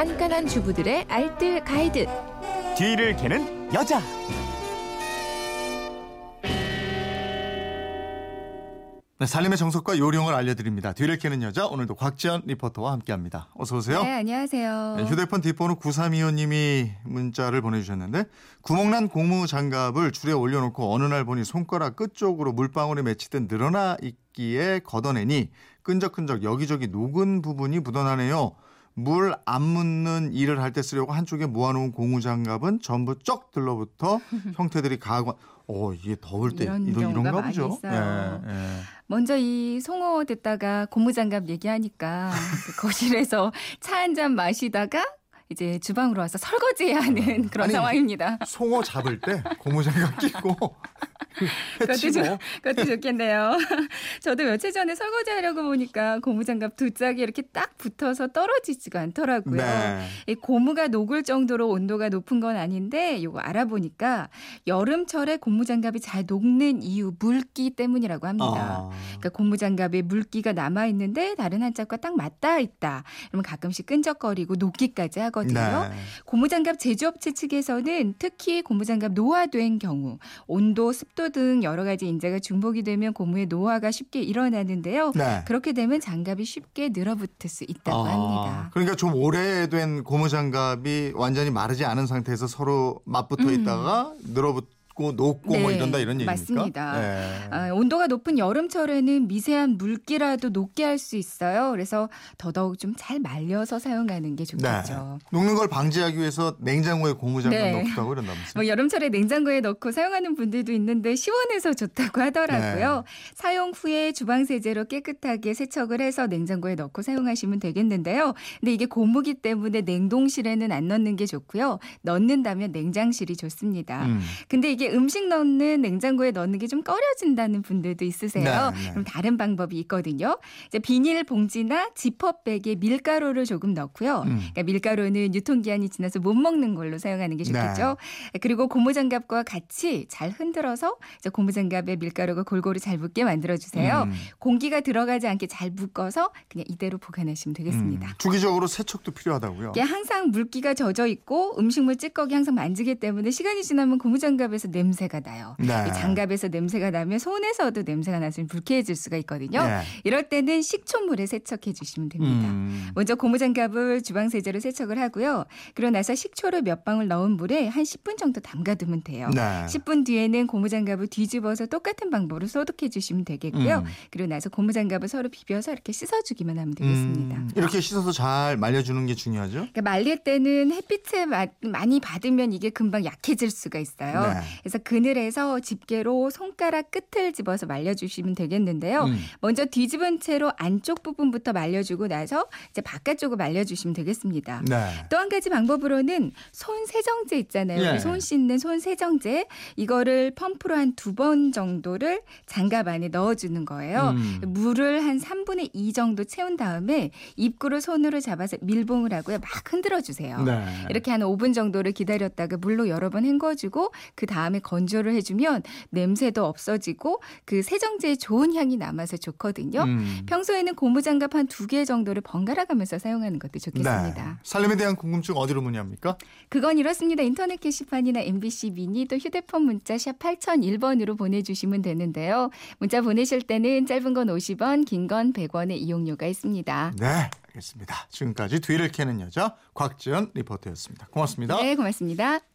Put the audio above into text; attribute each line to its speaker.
Speaker 1: 깐깐한 주부들의 알뜰 가이드.
Speaker 2: 뒤를 캐는 여자.
Speaker 3: 네, 살림의 정석과 요령을 알려드립니다. 뒤를 캐는 여자 오늘도 곽지연 리포터와 함께합니다. 어서 오세요.
Speaker 4: 네, 안녕하세요.
Speaker 3: 네, 휴대폰 뒷번호 9325님이 문자를 보내주셨는데 구멍난 고무 장갑을 줄에 올려놓고 어느 날 보니 손가락 끝쪽으로 물방울이 맺히듯 늘어나 있기에 걷어내니 끈적끈적 여기저기 녹은 부분이 묻어나네요. 물 안 묻는 일을 할 때 쓰려고 한쪽에 모아놓은 고무 장갑은 전부 쩍 들러붙어 형태들이 가고 어 이게 더울 때
Speaker 4: 이런
Speaker 3: 이런 이런가 보죠. 예, 예.
Speaker 4: 먼저 이 송어 듣다가 고무 장갑 얘기하니까 그 거실에서 차 한 잔 마시다가 이제 주방으로 와서 설거지해야 하는 그런
Speaker 3: 아니,
Speaker 4: 상황입니다.
Speaker 3: 송어 잡을 때 고무장갑 끼고
Speaker 4: 그것도, 좋, 그것도 좋겠네요. 저도 며칠 전에 설거지 하려고 보니까 고무장갑 두 짝이 이렇게 딱 붙어서 떨어지지가 않더라고요.
Speaker 3: 네.
Speaker 4: 이 고무가 녹을 정도로 온도가 높은 건 아닌데 이거 알아보니까 여름철에 고무장갑이 잘 녹는 이유 물기 때문이라고 합니다.
Speaker 3: 아.
Speaker 4: 그러니까 고무장갑에 물기가 남아 있는데 다른 한 짝과 딱 맞닿아 있다. 그러면 가끔씩 끈적거리고 녹기까지 하거든요.
Speaker 3: 네.
Speaker 4: 고무장갑 제조업체 측에서는 특히 고무장갑 노화된 경우 온도, 습도 등 여러 가지 인자가 중복이 되면 고무의 노화가 쉽게 일어나는데요.
Speaker 3: 네.
Speaker 4: 그렇게 되면 장갑이 쉽게 늘어붙을 수 있다고
Speaker 3: 아,
Speaker 4: 합니다.
Speaker 3: 그러니까 좀 오래된 고무 장갑이 완전히 마르지 않은 상태에서 서로 맞붙어
Speaker 4: 음.
Speaker 3: 있다가 늘어붙 고 녹고 뭐
Speaker 4: 네,
Speaker 3: 이런다 이런 얘기입니까?
Speaker 4: 맞습니다.
Speaker 3: 네.
Speaker 4: 아, 온도가 높은 여름철에는 미세한 물기라도 녹게 할 수 있어요. 그래서 더더욱 좀 잘 말려서 사용하는 게
Speaker 3: 네.
Speaker 4: 좋겠죠.
Speaker 3: 녹는 걸 방지하기 위해서 냉장고에 고무장갑
Speaker 4: 네.
Speaker 3: 넣기도 하고 이런다면서요?
Speaker 4: 뭐 여름철에 냉장고에 넣고 사용하는 분들도 있는데 시원해서 좋다고 하더라고요.
Speaker 3: 네.
Speaker 4: 사용 후에 주방 세제로 깨끗하게 세척을 해서 냉장고에 넣고 사용하시면 되겠는데요. 근데 이게 고무기 때문에 냉동실에는 안 넣는 게 좋고요. 넣는다면 냉장실이 좋습니다.
Speaker 3: 음.
Speaker 4: 근데 이게 음식 넣는 냉장고에 넣는 게 좀 꺼려진다는 분들도 있으세요.
Speaker 3: 네, 네.
Speaker 4: 그럼 다른 방법이 있거든요. 이제 비닐 봉지나 지퍼백에 밀가루를 조금 넣고요.
Speaker 3: 음.
Speaker 4: 그러니까 밀가루는 유통기한이 지나서 못 먹는 걸로 사용하는 게 좋겠죠.
Speaker 3: 네.
Speaker 4: 그리고 고무장갑과 같이 잘 흔들어서 이제 고무장갑에 밀가루가 골고루 잘 붙게 만들어 주세요.
Speaker 3: 음.
Speaker 4: 공기가 들어가지 않게 잘 묶어서 그냥 이대로 보관하시면 되겠습니다.
Speaker 3: 음. 주기적으로 세척도 필요하다고요?
Speaker 4: 항상 물기가 젖어 있고 음식물 찌꺼기 항상 만지기 때문에 시간이 지나면 고무장갑에서 냄새가 나요.
Speaker 3: 네.
Speaker 4: 이 장갑에서 냄새가 나면 손에서도 냄새가 나서 불쾌해질 수가 있거든요.
Speaker 3: 네.
Speaker 4: 이럴 때는 식초물에 세척해 주시면 됩니다.
Speaker 3: 음.
Speaker 4: 먼저 고무장갑을 주방세제로 세척을 하고요. 그러고 나서 식초를 몇 방울 넣은 물에 한 10분 정도 담가두면 돼요.
Speaker 3: 네.
Speaker 4: 10분 뒤에는 고무장갑을 뒤집어서 똑같은 방법으로 소독해 주시면 되겠고요.
Speaker 3: 음.
Speaker 4: 그리고 나서 고무장갑을 서로 비벼서 이렇게 씻어주기만 하면 되겠습니다.
Speaker 3: 음. 이렇게 씻어서 잘 말려주는 게 중요하죠?
Speaker 4: 그러니까 말릴 때는 햇빛을 마- 많이 받으면 이게 금방 약해질 수가 있어요.
Speaker 3: 네.
Speaker 4: 그래서 그늘에서 집게로 손가락 끝을 집어서 말려주시면 되겠는데요.
Speaker 3: 음.
Speaker 4: 먼저 뒤집은 채로 안쪽 부분부터 말려주고 나서 이제 바깥쪽을 말려주시면 되겠습니다.
Speaker 3: 네.
Speaker 4: 또한 가지 방법으로는 손 세정제 있잖아요.
Speaker 3: 예.
Speaker 4: 손 씻는 손 세정제 이거를 펌프로 한 두 번 정도를 장갑 안에 넣어주는 거예요.
Speaker 3: 음.
Speaker 4: 물을 한 3분의 2 정도 채운 다음에 입구를 손으로 잡아서 밀봉을 하고요. 막 흔들어 주세요.
Speaker 3: 네.
Speaker 4: 이렇게 한 5분 정도를 기다렸다가 물로 여러 번 헹궈주고 그 다음 에 건조를 해주면 냄새도 없어지고 그 세정제에 좋은 향이 남아서 좋거든요.
Speaker 3: 음.
Speaker 4: 평소에는 고무장갑 한 두 개 정도를 번갈아 가면서 사용하는 것도 좋겠습니다.
Speaker 3: 네. 살림에 대한 궁금증 어디로 문의합니까?
Speaker 4: 그건 이렇습니다. 인터넷 게시판이나 MBC 미니 또 휴대폰 문자 샵 8001번으로 보내주시면 되는데요. 문자 보내실 때는 짧은 건 50원, 긴 건 100원의 이용료가 있습니다.
Speaker 3: 네. 알겠습니다. 지금까지 뒤를 캐는 여자 곽지연 리포터였습니다. 고맙습니다.
Speaker 4: 네, 고맙습니다.